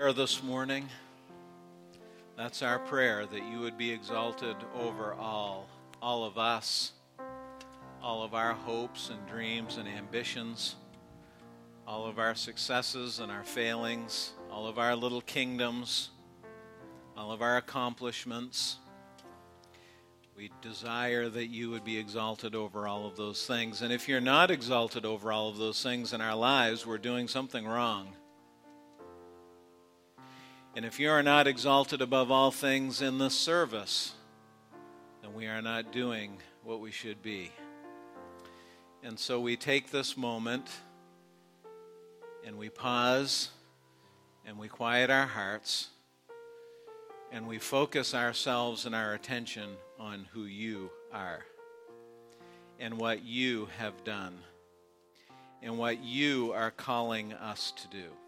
or this morning. That's our prayer that you would be exalted over all, all of us, all of our hopes and dreams and ambitions, all of our successes and our failings, all of our little kingdoms, all of our accomplishments. We desire that you would be exalted over all of those things. And if you're not exalted over all of those things in our lives, we're doing something wrong. And if you are not exalted above all things in this service, then we are not doing what we should be. And so we take this moment and we pause and we quiet our hearts and we focus ourselves and our attention on who you are and what you have done and what you are calling us to do.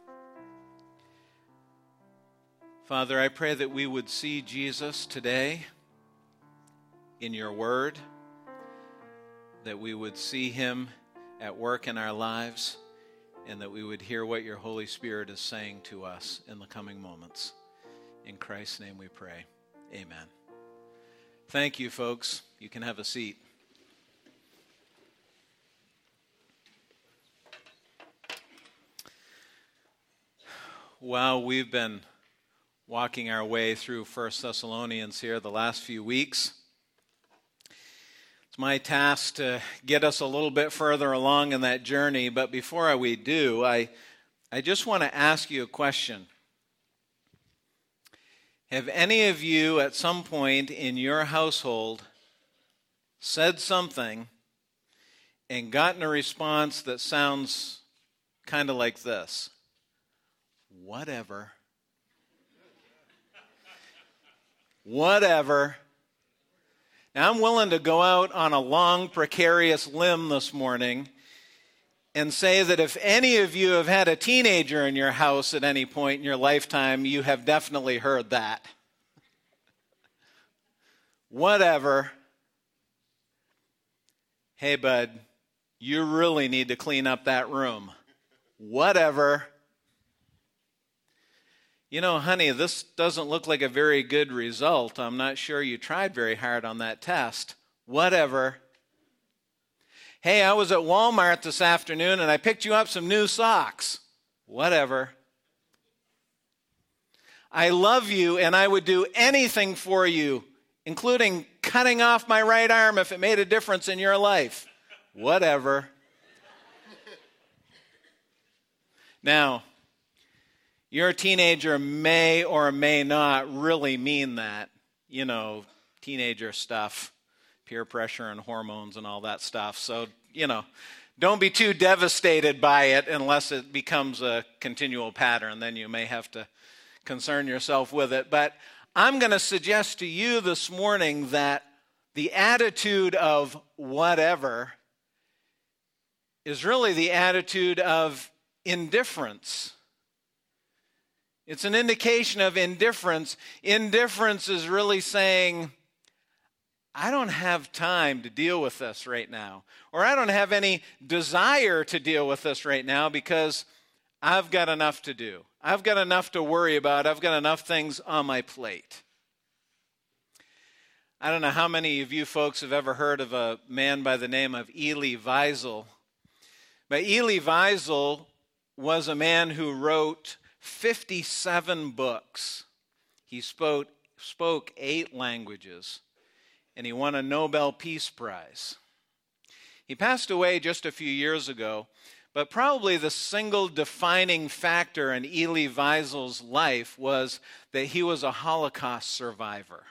Father, I pray that we would see Jesus today in your word, that we would see him at work in our lives, and that we would hear what your Holy Spirit is saying to us in the coming moments. In Christ's name we pray. Amen. Thank you, folks. You can have a seat. Wow, we've been walking our way through First Thessalonians here the last few weeks. It's my task to get us a little bit further along in that journey, but before we do, I, I just want to ask you a question. Have any of you at some point in your household said something and gotten a response that sounds kind of like this? Whatever. Whatever. Now, I'm willing to go out on a long, precarious limb this morning and say that if any of you have had a teenager in your house at any point in your lifetime, you have definitely heard that. Whatever. Hey, bud, you really need to clean up that room. Whatever you know, honey, this doesn't look like a very good result. I'm not sure you tried very hard on that test. Whatever. Hey, I was at Walmart this afternoon and I picked you up some new socks. Whatever. I love you and I would do anything for you, including cutting off my right arm if it made a difference in your life. Whatever. Now, your teenager may or may not really mean that. You know, teenager stuff, peer pressure and hormones and all that stuff. So, you know, don't be too devastated by it unless it becomes a continual pattern. Then you may have to concern yourself with it. But I'm going to suggest to you this morning that the attitude of whatever is really the attitude of indifference. It's an indication of indifference. Indifference is really saying, I don't have time to deal with this right now, or I don't have any desire to deal with this right now because I've got enough to do. I've got enough to worry about. I've got enough things on my plate. I don't know how many of you folks have ever heard of a man by the name of Elie Wiesel. But Elie Wiesel was a man who wrote 57 books. He spoke, spoke eight languages, and he won a Nobel Peace Prize. He passed away just a few years ago, but probably the single defining factor in Elie Wiesel's life was that he was a Holocaust survivor.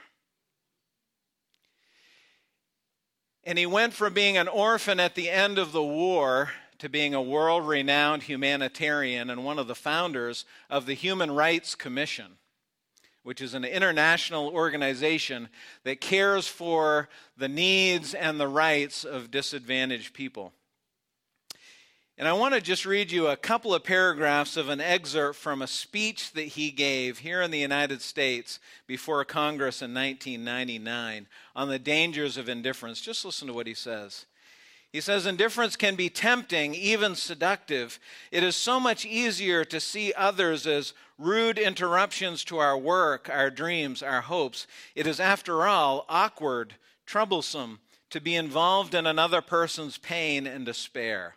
And he went from being an orphan at the end of the war to being a world renowned humanitarian and one of the founders of the Human Rights Commission, which is an international organization that cares for the needs and the rights of disadvantaged people. And I want to just read you a couple of paragraphs of an excerpt from a speech that he gave here in the United States before Congress in 1999 on the dangers of indifference. Just listen to what he says. He says indifference can be tempting, even seductive. It is so much easier to see others as rude interruptions to our work, our dreams, our hopes. It is, after all, awkward, troublesome to be involved in another person's pain and despair.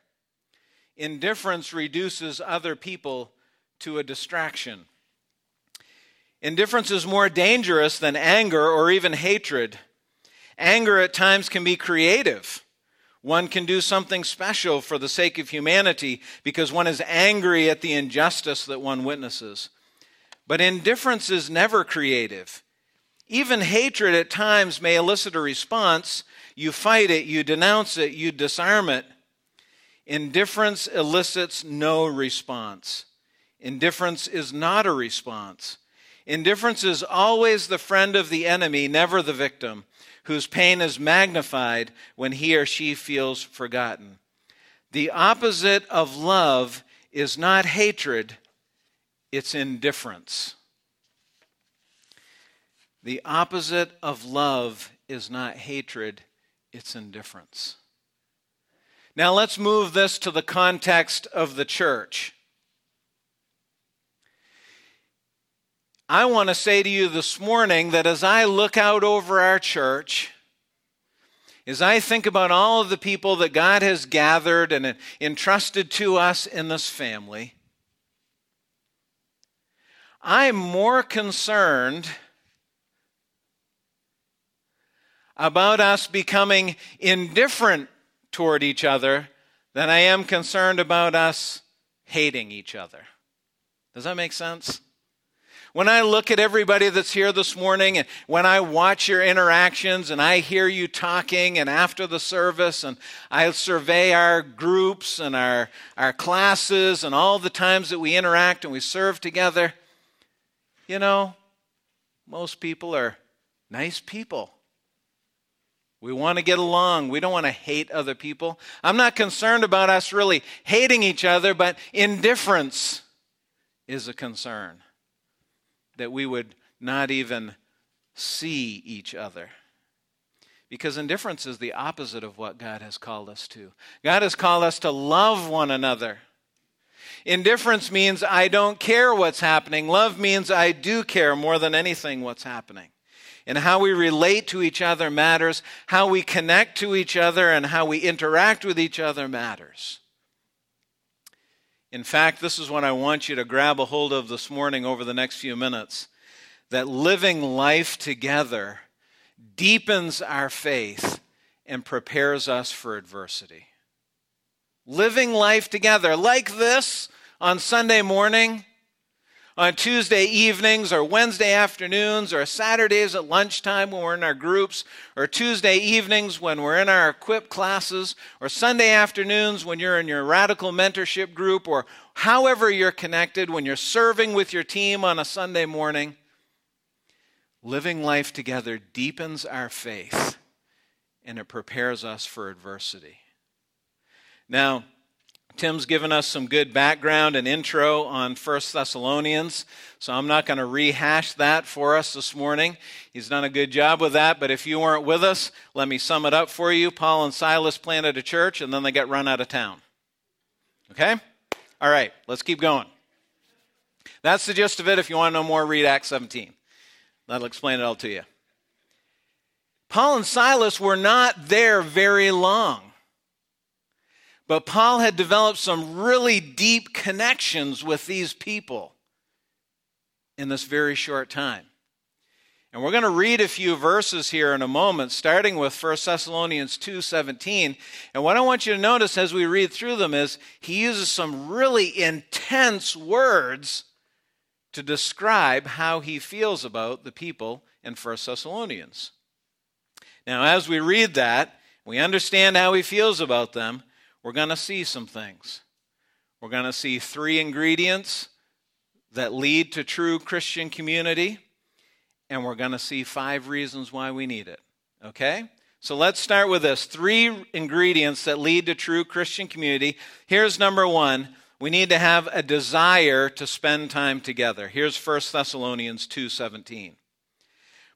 Indifference reduces other people to a distraction. Indifference is more dangerous than anger or even hatred. Anger at times can be creative. One can do something special for the sake of humanity because one is angry at the injustice that one witnesses. But indifference is never creative. Even hatred at times may elicit a response. You fight it, you denounce it, you disarm it. Indifference elicits no response. Indifference is not a response. Indifference is always the friend of the enemy, never the victim whose pain is magnified when he or she feels forgotten. The opposite of love is not hatred, it's indifference. The opposite of love is not hatred, it's indifference. Now let's move this to the context of the church. I want to say to you this morning that as I look out over our church, as I think about all of the people that God has gathered and entrusted to us in this family, I'm more concerned about us becoming indifferent toward each other than I am concerned about us hating each other. Does that make sense? When I look at everybody that's here this morning and when I watch your interactions and I hear you talking and after the service and I survey our groups and our, our classes and all the times that we interact and we serve together, you know, most people are nice people. We want to get along. We don't want to hate other people. I'm not concerned about us really hating each other, but indifference is a concern that we would not even see each other. Because indifference is the opposite of what God has called us to. God has called us to love one another. Indifference means I don't care what's happening. Love means I do care more than anything what's happening. And how we relate to each other matters. How we connect to each other and how we interact with each other matters. In fact, this is what I want you to grab a hold of this morning over the next few minutes that living life together deepens our faith and prepares us for adversity. Living life together like this on Sunday morning on Tuesday evenings or Wednesday afternoons or Saturdays at lunchtime when we're in our groups or Tuesday evenings when we're in our equip classes or Sunday afternoons when you're in your radical mentorship group or however you're connected when you're serving with your team on a Sunday morning. Living life together deepens our faith and it prepares us for adversity. Now, Tim's given us some good background and intro on First Thessalonians, so I'm not going to rehash that for us this morning. He's done a good job with that, but if you weren't with us, let me sum it up for you. Paul and Silas planted a church, and then they got run out of town. Okay? All right, let's keep going. That's the gist of it. If you want to know more, read Acts 17. That'll explain it all to you. Paul and Silas were not there very long. But Paul had developed some really deep connections with these people in this very short time. And we're going to read a few verses here in a moment, starting with 1 Thessalonians 2:17. And what I want you to notice as we read through them is he uses some really intense words to describe how he feels about the people in 1 Thessalonians. Now, as we read that, we understand how he feels about them we're going to see some things. We're going to see three ingredients that lead to true Christian community, and we're going to see five reasons why we need it. Okay? So let's start with this three ingredients that lead to true Christian community. Here's number one we need to have a desire to spend time together. Here's 1 Thessalonians 2:17.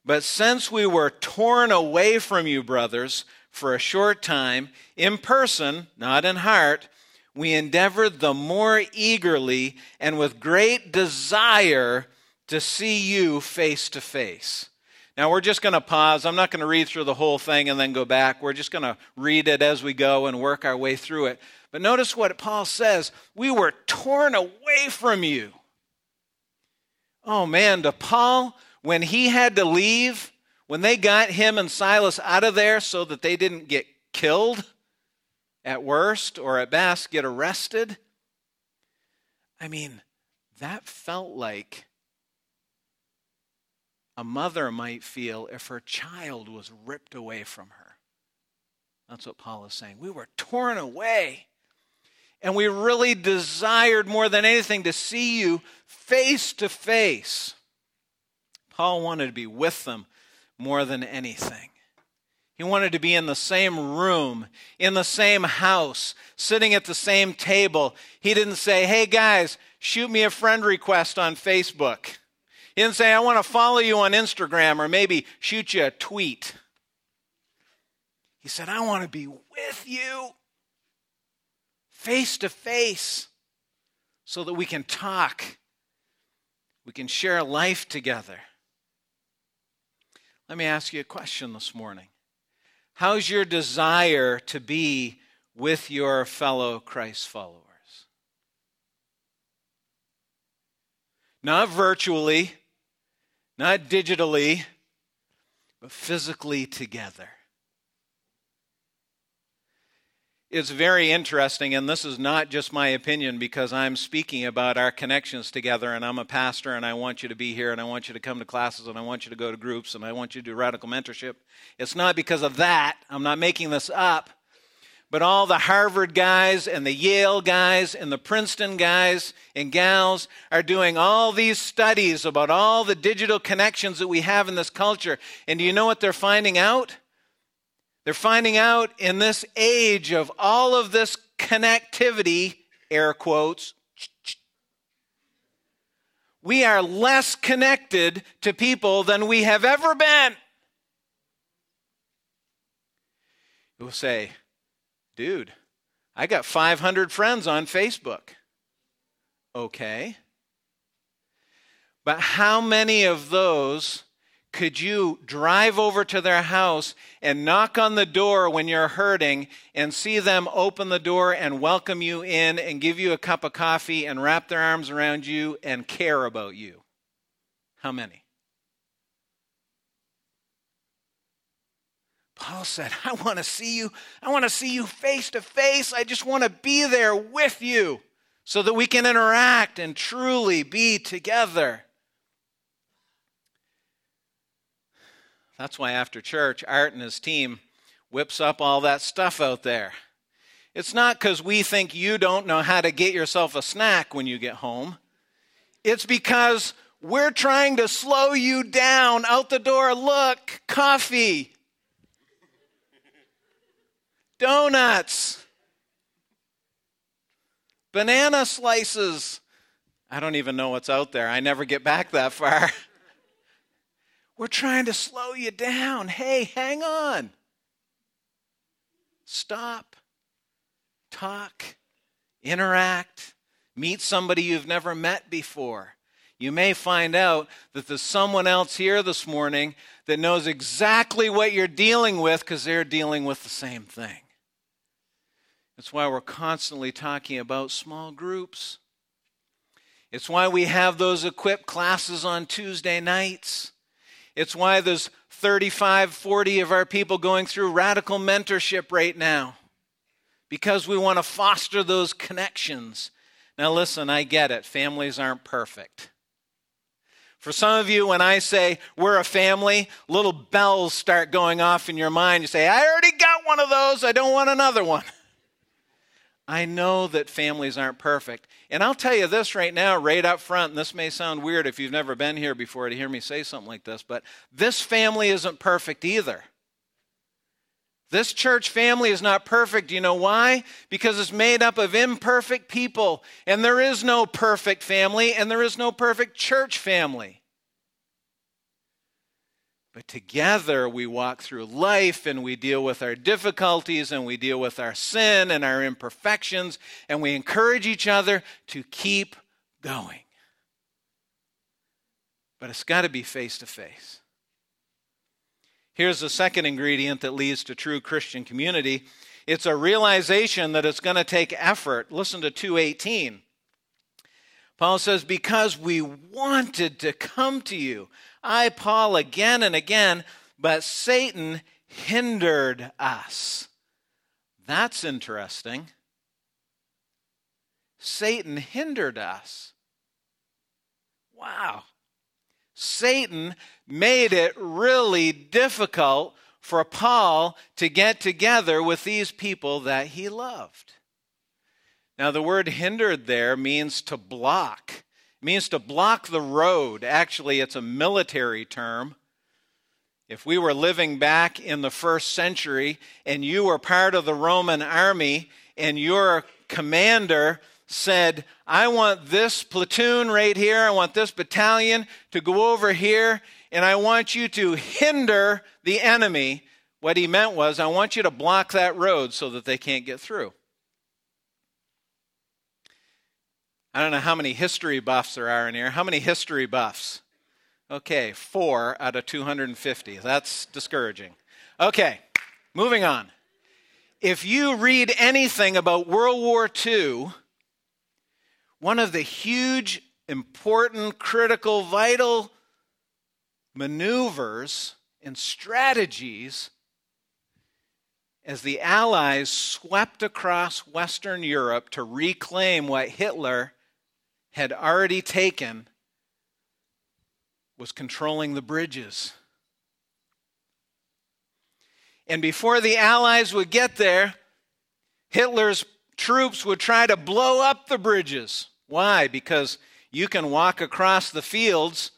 But since we were torn away from you, brothers, for a short time, in person, not in heart, we endeavored the more eagerly and with great desire to see you face to face. Now, we're just going to pause. I'm not going to read through the whole thing and then go back. We're just going to read it as we go and work our way through it. But notice what Paul says We were torn away from you. Oh man, to Paul, when he had to leave, when they got him and Silas out of there so that they didn't get killed, at worst, or at best, get arrested, I mean, that felt like a mother might feel if her child was ripped away from her. That's what Paul is saying. We were torn away. And we really desired more than anything to see you face to face. Paul wanted to be with them more than anything. He wanted to be in the same room, in the same house, sitting at the same table. He didn't say, hey guys, shoot me a friend request on Facebook. He didn't say, I want to follow you on Instagram or maybe shoot you a tweet. He said, I want to be with you face to face so that we can talk, we can share life together. Let me ask you a question this morning. How's your desire to be with your fellow Christ followers? Not virtually, not digitally, but physically together. It's very interesting, and this is not just my opinion because I'm speaking about our connections together, and I'm a pastor, and I want you to be here, and I want you to come to classes, and I want you to go to groups, and I want you to do radical mentorship. It's not because of that. I'm not making this up. But all the Harvard guys, and the Yale guys, and the Princeton guys and gals are doing all these studies about all the digital connections that we have in this culture. And do you know what they're finding out? They're finding out in this age of all of this connectivity, air quotes, we are less connected to people than we have ever been. You'll say, dude, I got 500 friends on Facebook. Okay. But how many of those could you drive over to their house and knock on the door when you're hurting and see them open the door and welcome you in and give you a cup of coffee and wrap their arms around you and care about you? How many? Paul said, I want to see you. I want to see you face to face. I just want to be there with you so that we can interact and truly be together. That's why after church, Art and his team whips up all that stuff out there. It's not because we think you don't know how to get yourself a snack when you get home. It's because we're trying to slow you down out the door. Look, coffee, donuts, banana slices. I don't even know what's out there. I never get back that far. We're trying to slow you down. Hey, hang on. Stop. Talk. Interact. Meet somebody you've never met before. You may find out that there's someone else here this morning that knows exactly what you're dealing with because they're dealing with the same thing. That's why we're constantly talking about small groups. It's why we have those equipped classes on Tuesday nights. It's why there's 35, 40 of our people going through radical mentorship right now because we want to foster those connections. Now, listen, I get it. Families aren't perfect. For some of you, when I say we're a family, little bells start going off in your mind. You say, I already got one of those. I don't want another one. I know that families aren't perfect. And I'll tell you this right now, right up front, and this may sound weird if you've never been here before to hear me say something like this, but this family isn't perfect either. This church family is not perfect. Do You know why? Because it's made up of imperfect people, and there is no perfect family, and there is no perfect church family. But together we walk through life and we deal with our difficulties and we deal with our sin and our imperfections and we encourage each other to keep going. But it's got to be face to face. Here's the second ingredient that leads to true Christian community it's a realization that it's going to take effort. Listen to 218. Paul says, Because we wanted to come to you. I, Paul, again and again, but Satan hindered us. That's interesting. Satan hindered us. Wow. Satan made it really difficult for Paul to get together with these people that he loved. Now, the word hindered there means to block. It means to block the road. Actually, it's a military term. If we were living back in the first century and you were part of the Roman army and your commander said, I want this platoon right here, I want this battalion to go over here, and I want you to hinder the enemy. What he meant was, I want you to block that road so that they can't get through. I don't know how many history buffs there are in here. How many history buffs? Okay, four out of 250. That's discouraging. Okay, moving on. If you read anything about World War II, one of the huge, important, critical, vital maneuvers and strategies as the Allies swept across Western Europe to reclaim what Hitler had already taken was controlling the bridges. And before the Allies would get there, Hitler's troops would try to blow up the bridges. Why? Because you can walk across the fields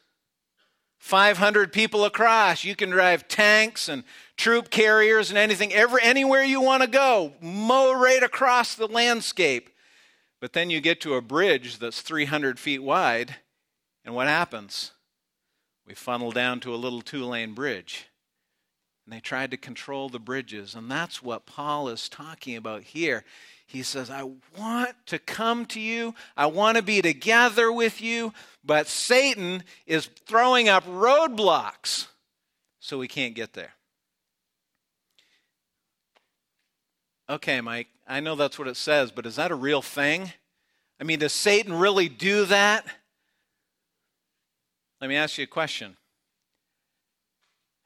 500 people across. You can drive tanks and troop carriers and anything, ever, anywhere you want to go, mow right across the landscape. But then you get to a bridge that's 300 feet wide, and what happens? We funnel down to a little two lane bridge. And they tried to control the bridges, and that's what Paul is talking about here. He says, I want to come to you, I want to be together with you, but Satan is throwing up roadblocks so we can't get there. Okay, Mike, I know that's what it says, but is that a real thing? I mean, does Satan really do that? Let me ask you a question.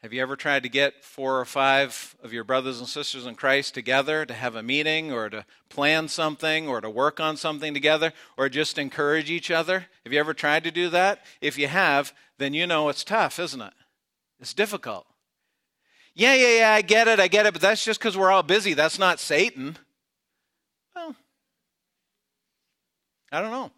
Have you ever tried to get four or five of your brothers and sisters in Christ together to have a meeting or to plan something or to work on something together or just encourage each other? Have you ever tried to do that? If you have, then you know it's tough, isn't it? It's difficult. Yeah, yeah, yeah, I get it, I get it, but that's just because we're all busy. That's not Satan. Well, I don't know.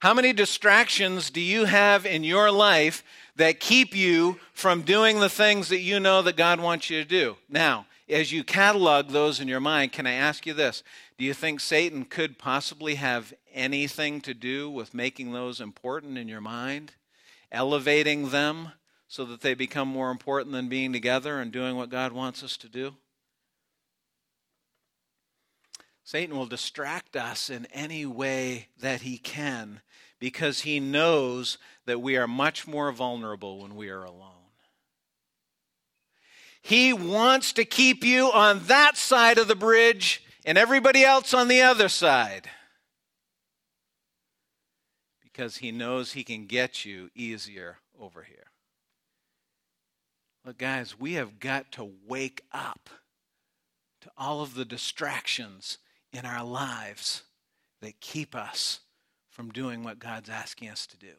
How many distractions do you have in your life that keep you from doing the things that you know that God wants you to do? Now, as you catalog those in your mind, can I ask you this? Do you think Satan could possibly have anything to do with making those important in your mind? Elevating them? So that they become more important than being together and doing what God wants us to do? Satan will distract us in any way that he can because he knows that we are much more vulnerable when we are alone. He wants to keep you on that side of the bridge and everybody else on the other side because he knows he can get you easier over here. But, guys, we have got to wake up to all of the distractions in our lives that keep us from doing what God's asking us to do.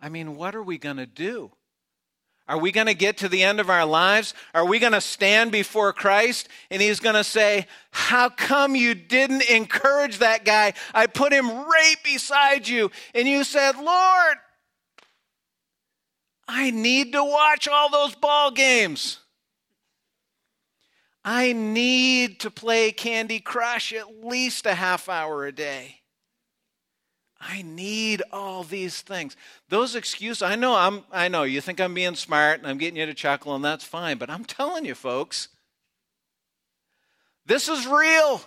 I mean, what are we going to do? Are we going to get to the end of our lives? Are we going to stand before Christ and He's going to say, How come you didn't encourage that guy? I put him right beside you. And you said, Lord, I need to watch all those ball games. I need to play Candy Crush at least a half hour a day. I need all these things. Those excuses, I know I'm I know you think I'm being smart and I'm getting you to chuckle and that's fine, but I'm telling you folks, this is real.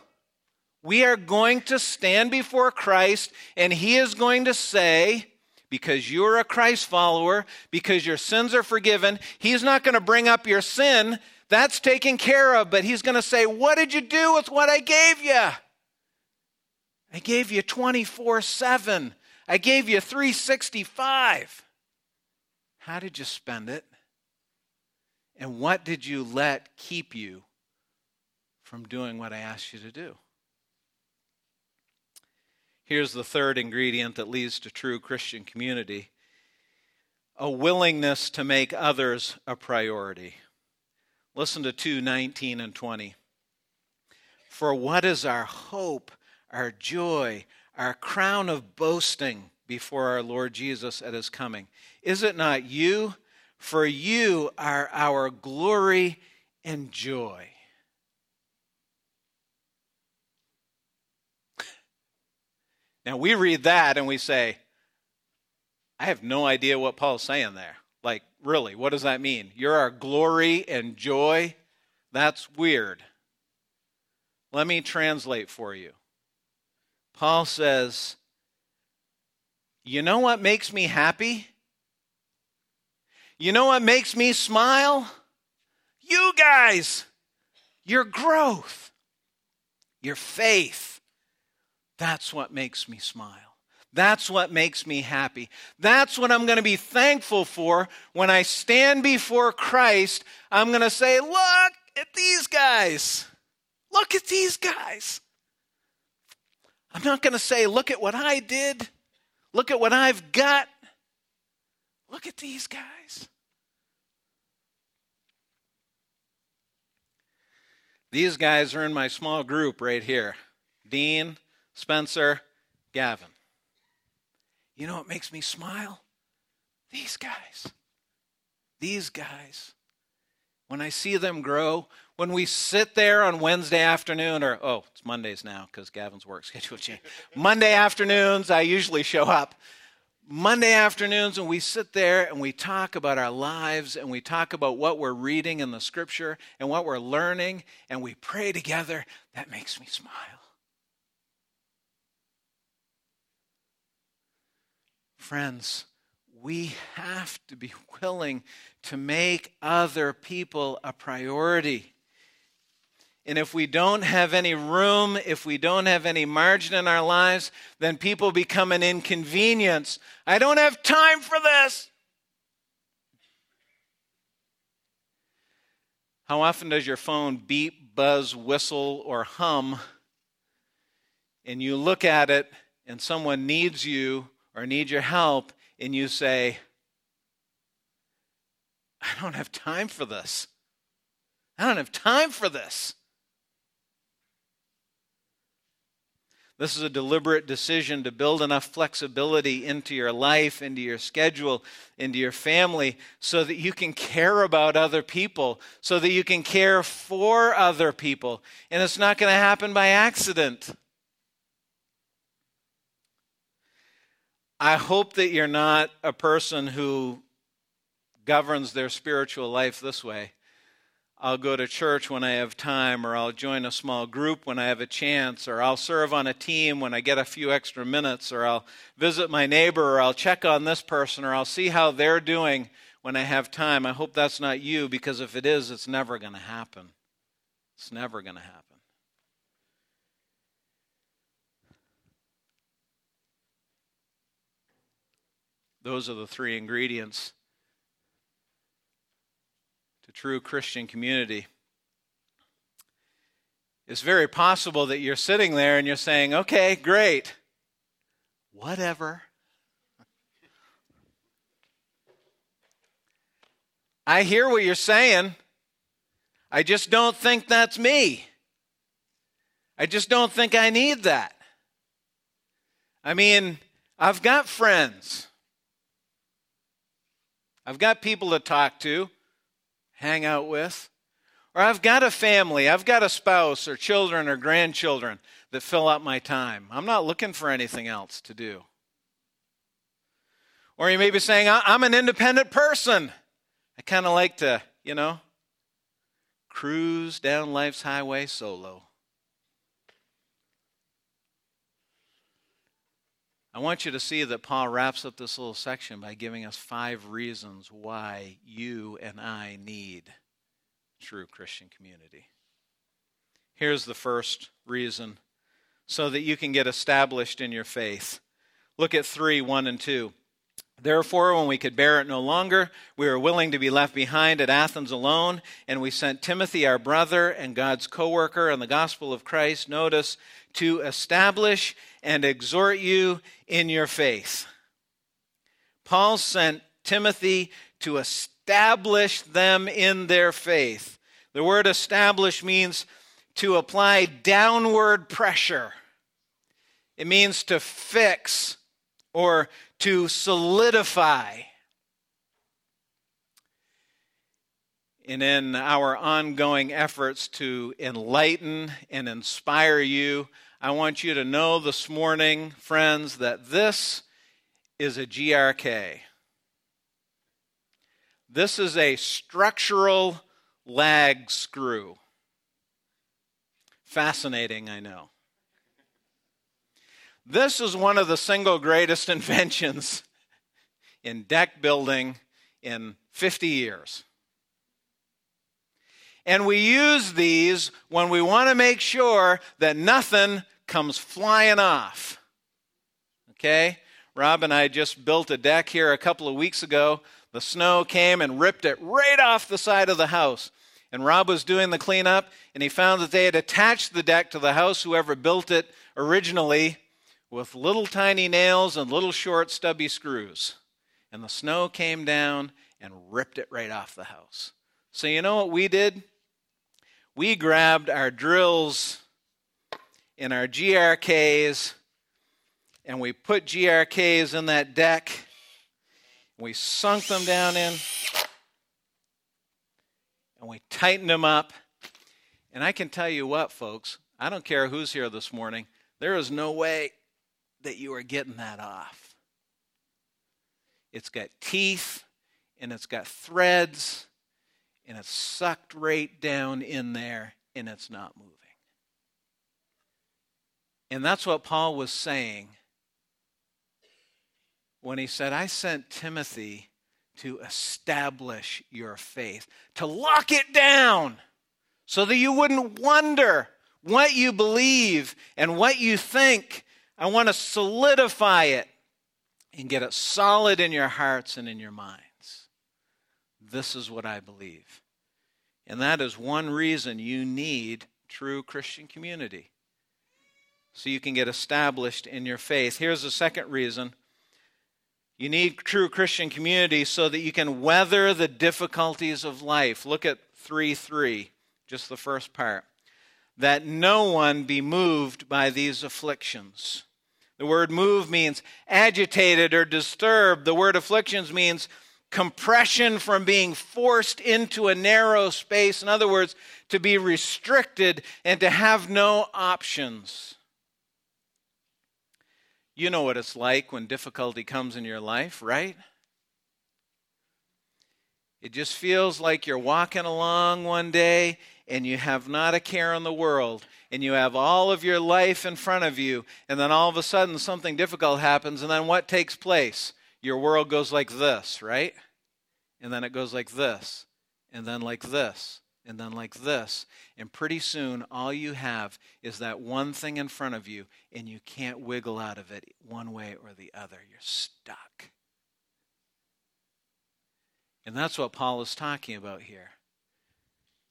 We are going to stand before Christ and he is going to say, because you're a Christ follower, because your sins are forgiven, he's not going to bring up your sin. That's taken care of, but he's going to say, What did you do with what I gave you? I gave you 24 7. I gave you 365. How did you spend it? And what did you let keep you from doing what I asked you to do? Here's the third ingredient that leads to true Christian community a willingness to make others a priority. Listen to 2 19 and 20. For what is our hope our joy, our crown of boasting before our Lord Jesus at his coming. Is it not you? For you are our glory and joy. Now we read that and we say, I have no idea what Paul's saying there. Like, really, what does that mean? You're our glory and joy? That's weird. Let me translate for you. Paul says, You know what makes me happy? You know what makes me smile? You guys, your growth, your faith. That's what makes me smile. That's what makes me happy. That's what I'm going to be thankful for when I stand before Christ. I'm going to say, Look at these guys. Look at these guys. I'm not going to say, look at what I did, look at what I've got. Look at these guys. These guys are in my small group right here Dean, Spencer, Gavin. You know what makes me smile? These guys. These guys. When I see them grow, when we sit there on Wednesday afternoon, or oh, it's Mondays now because Gavin's work schedule changed. Monday afternoons, I usually show up. Monday afternoons, and we sit there and we talk about our lives and we talk about what we're reading in the scripture and what we're learning, and we pray together, that makes me smile. Friends, we have to be willing to make other people a priority. And if we don't have any room, if we don't have any margin in our lives, then people become an inconvenience. I don't have time for this. How often does your phone beep, buzz, whistle, or hum, and you look at it and someone needs you or need your help, and you say, I don't have time for this. I don't have time for this. This is a deliberate decision to build enough flexibility into your life, into your schedule, into your family, so that you can care about other people, so that you can care for other people. And it's not going to happen by accident. I hope that you're not a person who governs their spiritual life this way. I'll go to church when I have time, or I'll join a small group when I have a chance, or I'll serve on a team when I get a few extra minutes, or I'll visit my neighbor, or I'll check on this person, or I'll see how they're doing when I have time. I hope that's not you, because if it is, it's never going to happen. It's never going to happen. Those are the three ingredients to true Christian community. It's very possible that you're sitting there and you're saying, okay, great, whatever. I hear what you're saying. I just don't think that's me. I just don't think I need that. I mean, I've got friends. I've got people to talk to hang out with. Or I've got a family, I've got a spouse or children or grandchildren that fill up my time. I'm not looking for anything else to do. Or you may be saying, I'm an independent person. I kind of like to, you know, cruise down life's highway solo. I want you to see that Paul wraps up this little section by giving us five reasons why you and I need true Christian community. Here's the first reason so that you can get established in your faith. Look at 3 1 and 2. Therefore, when we could bear it no longer, we were willing to be left behind at Athens alone, and we sent Timothy, our brother and God's co worker in the gospel of Christ, notice, to establish and exhort you in your faith. Paul sent Timothy to establish them in their faith. The word establish means to apply downward pressure, it means to fix or to solidify. And in our ongoing efforts to enlighten and inspire you, I want you to know this morning, friends, that this is a GRK. This is a structural lag screw. Fascinating, I know. This is one of the single greatest inventions in deck building in 50 years. And we use these when we want to make sure that nothing comes flying off. Okay? Rob and I just built a deck here a couple of weeks ago. The snow came and ripped it right off the side of the house. And Rob was doing the cleanup, and he found that they had attached the deck to the house, whoever built it originally, with little tiny nails and little short stubby screws. And the snow came down and ripped it right off the house. So, you know what we did? We grabbed our drills and our GRKs and we put GRKs in that deck. We sunk them down in and we tightened them up. And I can tell you what, folks, I don't care who's here this morning, there is no way that you are getting that off. It's got teeth and it's got threads and it's sucked right down in there and it's not moving. And that's what Paul was saying when he said, I sent Timothy to establish your faith, to lock it down so that you wouldn't wonder what you believe and what you think I want to solidify it and get it solid in your hearts and in your minds. This is what I believe. And that is one reason you need true Christian community. So you can get established in your faith. Here's the second reason you need true Christian community so that you can weather the difficulties of life. Look at 3 3, just the first part. That no one be moved by these afflictions. The word move means agitated or disturbed. The word afflictions means compression from being forced into a narrow space. In other words, to be restricted and to have no options. You know what it's like when difficulty comes in your life, right? It just feels like you're walking along one day and you have not a care in the world and you have all of your life in front of you, and then all of a sudden something difficult happens, and then what takes place? Your world goes like this, right? And then it goes like this, and then like this, and then like this. And pretty soon, all you have is that one thing in front of you, and you can't wiggle out of it one way or the other. You're stuck. And that's what Paul is talking about here.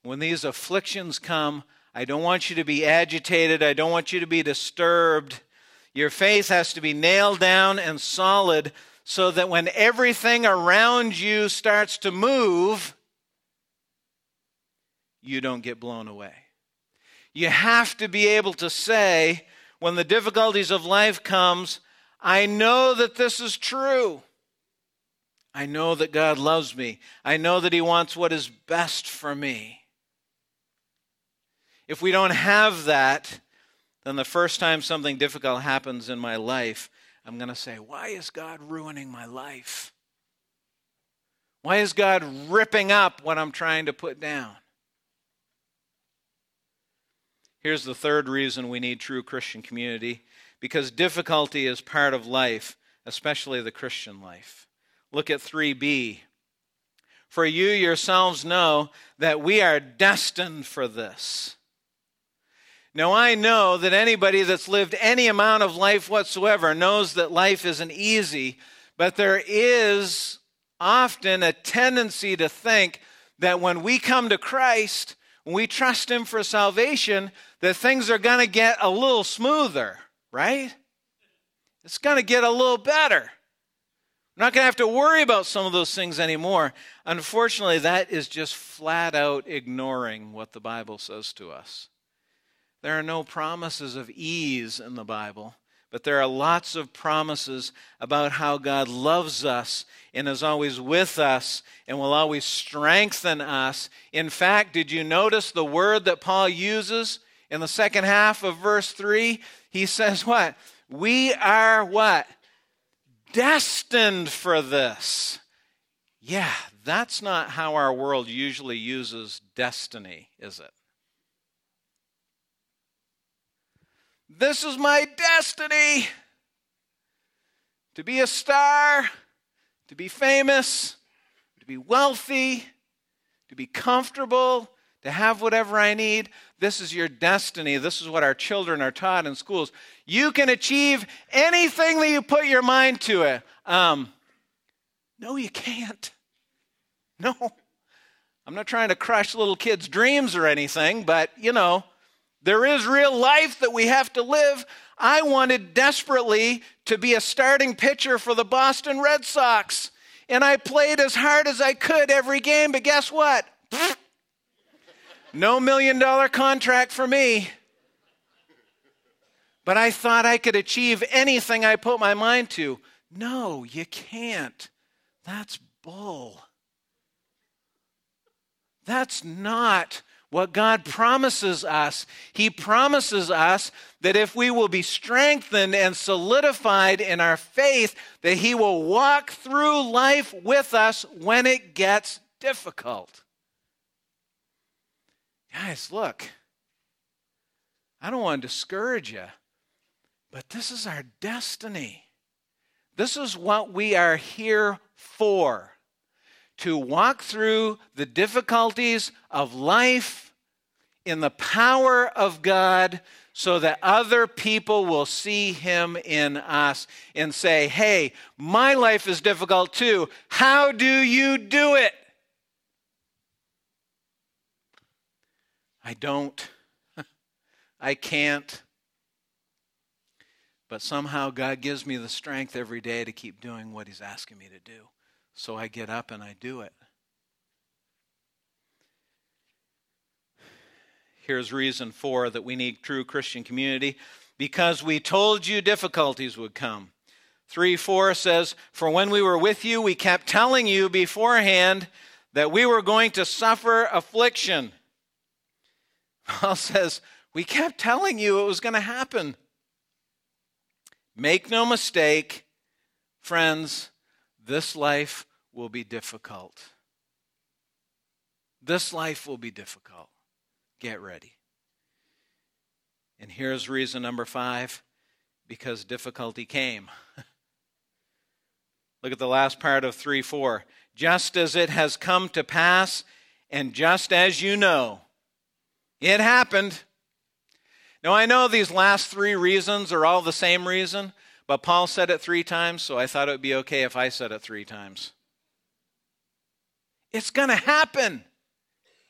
When these afflictions come, I don't want you to be agitated. I don't want you to be disturbed. Your faith has to be nailed down and solid so that when everything around you starts to move, you don't get blown away. You have to be able to say, when the difficulties of life comes, I know that this is true. I know that God loves me. I know that He wants what is best for me. If we don't have that, then the first time something difficult happens in my life, I'm going to say, Why is God ruining my life? Why is God ripping up what I'm trying to put down? Here's the third reason we need true Christian community because difficulty is part of life, especially the Christian life. Look at 3b. For you yourselves know that we are destined for this. Now, I know that anybody that's lived any amount of life whatsoever knows that life isn't easy, but there is often a tendency to think that when we come to Christ, when we trust Him for salvation, that things are going to get a little smoother, right? It's going to get a little better. We're not going to have to worry about some of those things anymore. Unfortunately, that is just flat out ignoring what the Bible says to us. There are no promises of ease in the Bible, but there are lots of promises about how God loves us and is always with us and will always strengthen us. In fact, did you notice the word that Paul uses in the second half of verse 3? He says, What? We are what? Destined for this. Yeah, that's not how our world usually uses destiny, is it? This is my destiny to be a star, to be famous, to be wealthy, to be comfortable, to have whatever I need. This is your destiny. This is what our children are taught in schools. You can achieve anything that you put your mind to it. Um, no, you can't. No. I'm not trying to crush little kids' dreams or anything, but you know, there is real life that we have to live. I wanted desperately to be a starting pitcher for the Boston Red Sox. And I played as hard as I could every game, but guess what? No million dollar contract for me. But I thought I could achieve anything I put my mind to. No, you can't. That's bull. That's not what God promises us. He promises us that if we will be strengthened and solidified in our faith, that He will walk through life with us when it gets difficult. Guys, look, I don't want to discourage you, but this is our destiny. This is what we are here for to walk through the difficulties of life in the power of God so that other people will see him in us and say, Hey, my life is difficult too. How do you do it? I don't. I can't. But somehow God gives me the strength every day to keep doing what He's asking me to do. So I get up and I do it. Here's reason four that we need true Christian community because we told you difficulties would come. 3 4 says, For when we were with you, we kept telling you beforehand that we were going to suffer affliction. Paul says, We kept telling you it was going to happen. Make no mistake, friends, this life will be difficult. This life will be difficult. Get ready. And here's reason number five because difficulty came. Look at the last part of 3 4. Just as it has come to pass, and just as you know, it happened. Now, I know these last three reasons are all the same reason, but Paul said it three times, so I thought it would be okay if I said it three times. It's going to happen.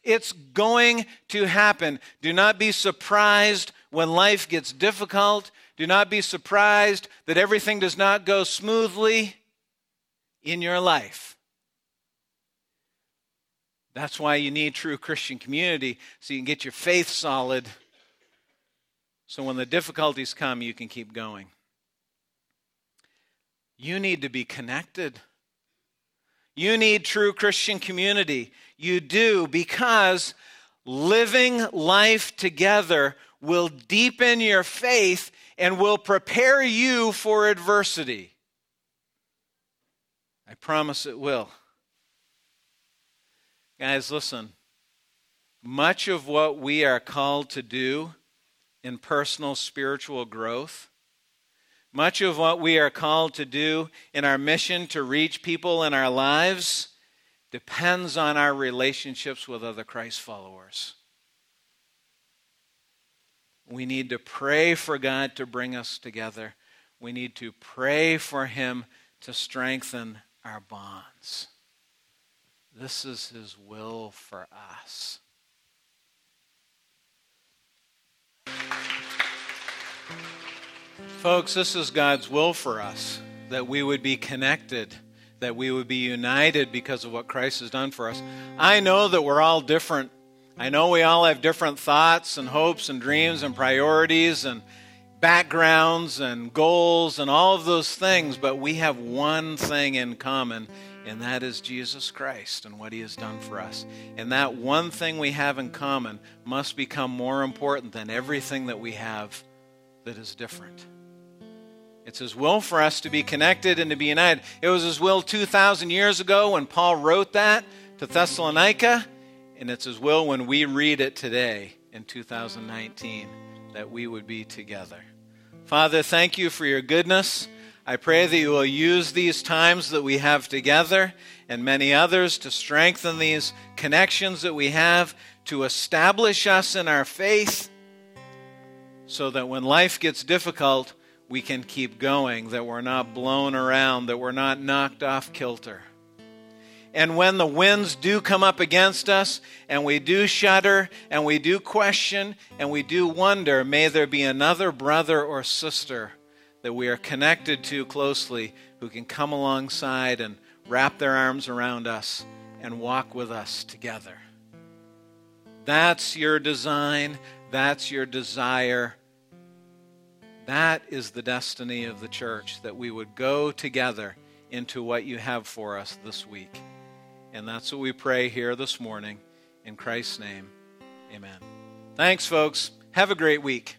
It's going to happen. Do not be surprised when life gets difficult. Do not be surprised that everything does not go smoothly in your life. That's why you need true Christian community so you can get your faith solid. So when the difficulties come, you can keep going. You need to be connected. You need true Christian community. You do because living life together will deepen your faith and will prepare you for adversity. I promise it will. Guys, listen. Much of what we are called to do in personal spiritual growth, much of what we are called to do in our mission to reach people in our lives, depends on our relationships with other Christ followers. We need to pray for God to bring us together. We need to pray for Him to strengthen our bonds. This is His will for us. Folks, this is God's will for us that we would be connected, that we would be united because of what Christ has done for us. I know that we're all different. I know we all have different thoughts and hopes and dreams and priorities and backgrounds and goals and all of those things, but we have one thing in common, and that is Jesus Christ and what he has done for us. And that one thing we have in common must become more important than everything that we have that is different. It's his will for us to be connected and to be united. It was his will 2,000 years ago when Paul wrote that to Thessalonica, and it's his will when we read it today in 2019 that we would be together. Father, thank you for your goodness. I pray that you will use these times that we have together and many others to strengthen these connections that we have, to establish us in our faith, so that when life gets difficult, we can keep going, that we're not blown around, that we're not knocked off kilter. And when the winds do come up against us, and we do shudder, and we do question, and we do wonder, may there be another brother or sister that we are connected to closely who can come alongside and wrap their arms around us and walk with us together. That's your design, that's your desire. That is the destiny of the church, that we would go together into what you have for us this week. And that's what we pray here this morning. In Christ's name, amen. Thanks, folks. Have a great week.